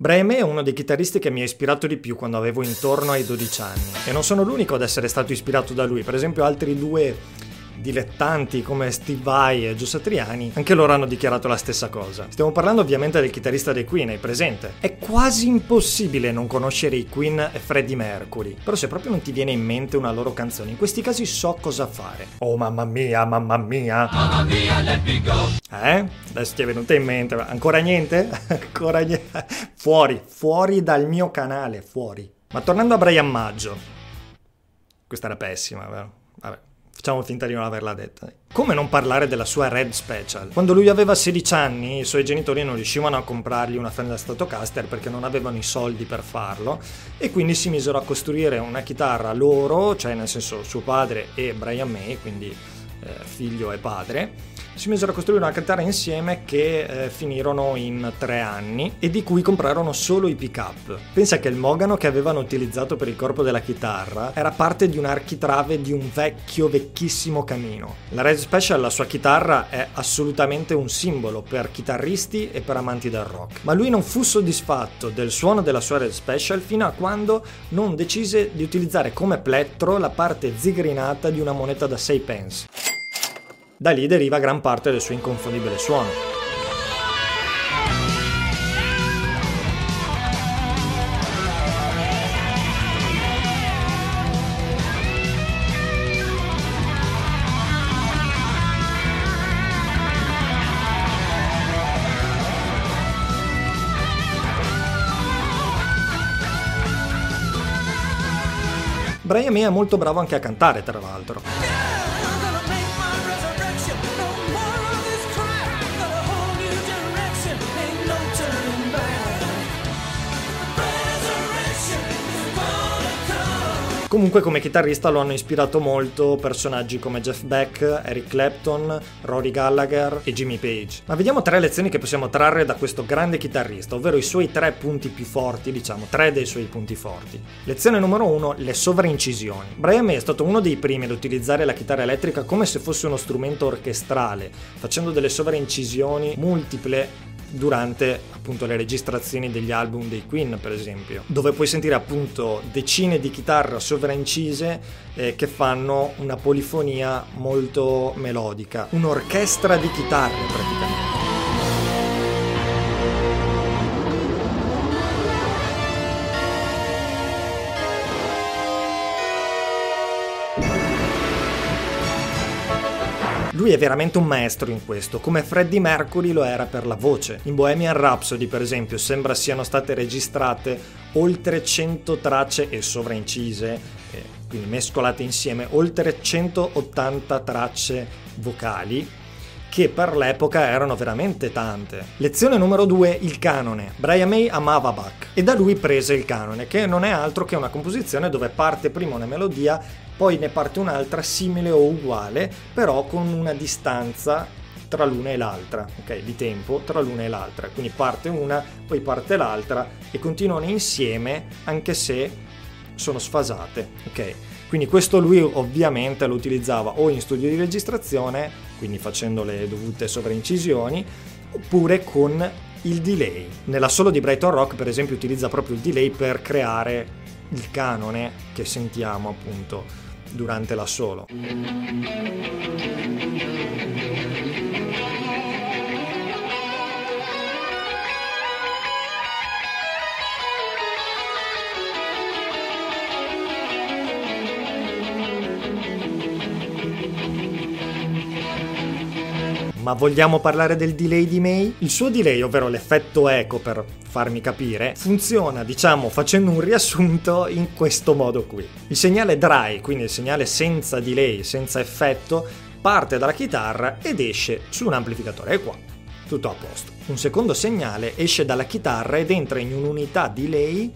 May è uno dei chitarristi che mi ha ispirato di più quando avevo intorno ai 12 anni. E non sono l'unico ad essere stato ispirato da lui. Per esempio altri due dilettanti come Steve Vai e Gio Satriani, anche loro hanno dichiarato la stessa cosa. Stiamo parlando ovviamente del chitarrista dei Queen, hai presente? È quasi impossibile non conoscere i Queen e Freddie Mercury, però se proprio non ti viene in mente una loro canzone, in questi casi so cosa fare. Oh mamma mia, mamma mia. Mamma mia, let me go. Eh? Adesso ti è venuta in mente, ancora niente? ancora niente? Fuori, fuori dal mio canale, fuori. Ma tornando a Brian Maggio, questa era pessima, vero? Facciamo finta di non averla detta. Come non parlare della sua Red Special? Quando lui aveva 16 anni, i suoi genitori non riuscivano a comprargli una Fender Stratocaster perché non avevano i soldi per farlo e quindi si misero a costruire una chitarra loro, cioè nel senso suo padre e Brian May, quindi eh, figlio e padre si misero a costruire una chitarra insieme che eh, finirono in tre anni e di cui comprarono solo i pick-up. Pensa che il mogano che avevano utilizzato per il corpo della chitarra era parte di un architrave di un vecchio, vecchissimo camino. La Red Special, la sua chitarra, è assolutamente un simbolo per chitarristi e per amanti del rock. Ma lui non fu soddisfatto del suono della sua Red Special fino a quando non decise di utilizzare come plettro la parte zigrinata di una moneta da 6 pence. Da lì deriva gran parte del suo inconfondibile suono. Brian May è molto bravo anche a cantare, tra l'altro. Comunque come chitarrista lo hanno ispirato molto personaggi come Jeff Beck, Eric Clapton, Rory Gallagher e Jimmy Page. Ma vediamo tre lezioni che possiamo trarre da questo grande chitarrista, ovvero i suoi tre punti più forti, diciamo, tre dei suoi punti forti. Lezione numero uno, le sovraincisioni. Brian May è stato uno dei primi ad utilizzare la chitarra elettrica come se fosse uno strumento orchestrale, facendo delle sovraincisioni multiple durante appunto le registrazioni degli album dei Queen per esempio dove puoi sentire appunto decine di chitarre sovraincise eh, che fanno una polifonia molto melodica un'orchestra di chitarre praticamente Lui è veramente un maestro in questo, come Freddie Mercury lo era per la voce. In Bohemian Rhapsody, per esempio, sembra siano state registrate oltre 100 tracce e sovraincise, eh, quindi mescolate insieme, oltre 180 tracce vocali che per l'epoca erano veramente tante. Lezione numero 2, il canone. Brian May amava Bach e da lui prese il canone, che non è altro che una composizione dove parte prima una melodia poi ne parte un'altra simile o uguale, però con una distanza tra l'una e l'altra, ok? Di tempo tra l'una e l'altra. Quindi parte una, poi parte l'altra e continuano insieme anche se sono sfasate, ok? Quindi questo lui ovviamente lo utilizzava o in studio di registrazione, quindi facendo le dovute sovraincisioni, oppure con il delay. Nella solo di Brighton Rock, per esempio, utilizza proprio il delay per creare il canone che sentiamo appunto durante l'assolo. Ma vogliamo parlare del delay di May? Il suo delay, ovvero l'effetto eco per farmi capire, funziona, diciamo, facendo un riassunto in questo modo qui. Il segnale dry, quindi il segnale senza delay, senza effetto, parte dalla chitarra ed esce su un amplificatore. E qua. tutto a posto. Un secondo segnale esce dalla chitarra ed entra in un'unità delay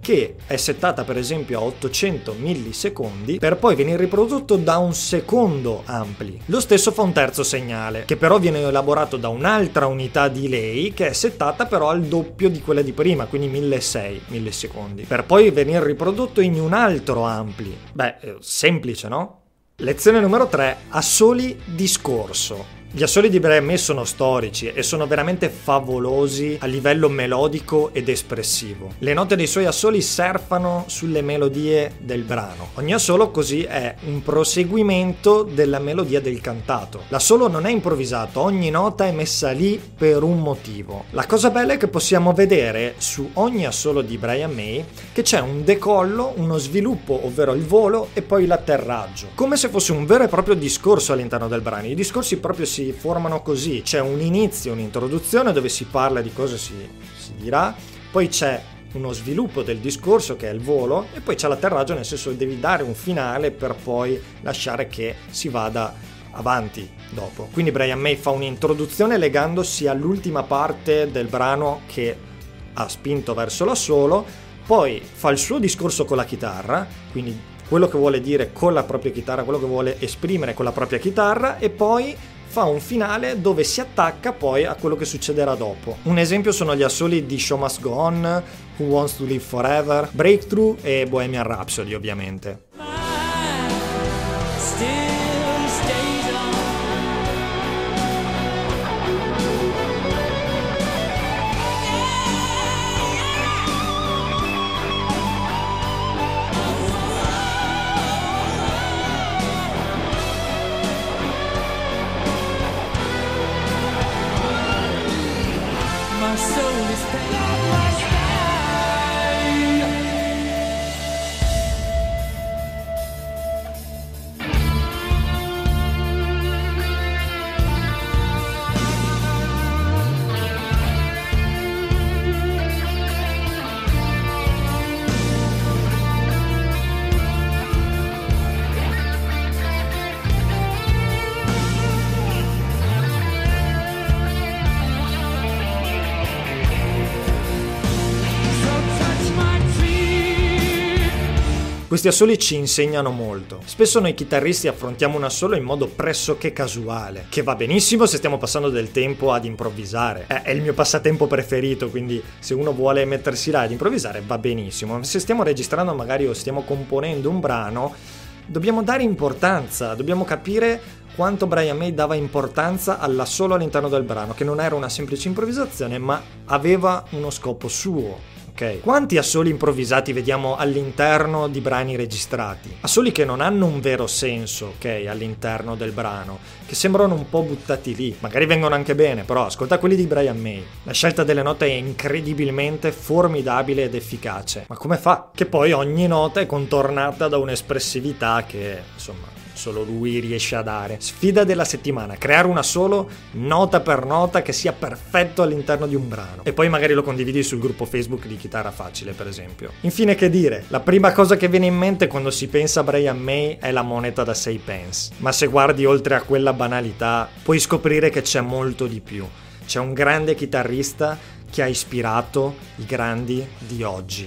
che è settata per esempio a 800 millisecondi per poi venire riprodotto da un secondo ampli. Lo stesso fa un terzo segnale, che però viene elaborato da un'altra unità delay che è settata però al doppio di quella di prima, quindi 1600 millisecondi, per poi venire riprodotto in un altro ampli. Beh, eh, semplice, no? Lezione numero 3. Assoli discorso. Gli assoli di Brian May sono storici e sono veramente favolosi a livello melodico ed espressivo. Le note dei suoi assoli surfano sulle melodie del brano. Ogni assolo così è un proseguimento della melodia del cantato. L'assolo non è improvvisato, ogni nota è messa lì per un motivo. La cosa bella è che possiamo vedere su ogni assolo di Brian May che c'è un decollo, uno sviluppo, ovvero il volo e poi l'atterraggio. Come se fosse un vero e proprio discorso all'interno del brano. I discorsi proprio si si formano così. C'è un inizio, un'introduzione dove si parla di cosa si, si dirà, poi c'è uno sviluppo del discorso che è il volo e poi c'è l'atterraggio nel senso che devi dare un finale per poi lasciare che si vada avanti dopo. Quindi Brian May fa un'introduzione legandosi all'ultima parte del brano che ha spinto verso l'assolo, poi fa il suo discorso con la chitarra, quindi quello che vuole dire con la propria chitarra, quello che vuole esprimere con la propria chitarra e poi fa un finale dove si attacca poi a quello che succederà dopo. Un esempio sono gli assoli di Show Must Go On, Who Wants to Live Forever, Breakthrough e Bohemian Rhapsody ovviamente. Questi assoli ci insegnano molto. Spesso noi chitarristi affrontiamo un assolo in modo pressoché casuale, che va benissimo se stiamo passando del tempo ad improvvisare. È, è il mio passatempo preferito, quindi se uno vuole mettersi là ad improvvisare va benissimo. Se stiamo registrando magari o stiamo componendo un brano, dobbiamo dare importanza, dobbiamo capire quanto Brian May dava importanza all'assolo all'interno del brano, che non era una semplice improvvisazione, ma aveva uno scopo suo ok? Quanti assoli improvvisati vediamo all'interno di brani registrati? Assoli che non hanno un vero senso, ok, all'interno del brano, che sembrano un po' buttati lì. Magari vengono anche bene, però ascolta quelli di Brian May. La scelta delle note è incredibilmente formidabile ed efficace. Ma come fa? Che poi ogni nota è contornata da un'espressività che, insomma, solo lui riesce a dare. Sfida della settimana, creare una solo nota per nota che sia perfetto all'interno di un brano. E poi magari lo condividi sul gruppo Facebook di Chitarra Facile, per esempio. Infine che dire, la prima cosa che viene in mente quando si pensa a Brian May è la moneta da 6 pence. Ma se guardi oltre a quella banalità, puoi scoprire che c'è molto di più. C'è un grande chitarrista che ha ispirato i grandi di oggi.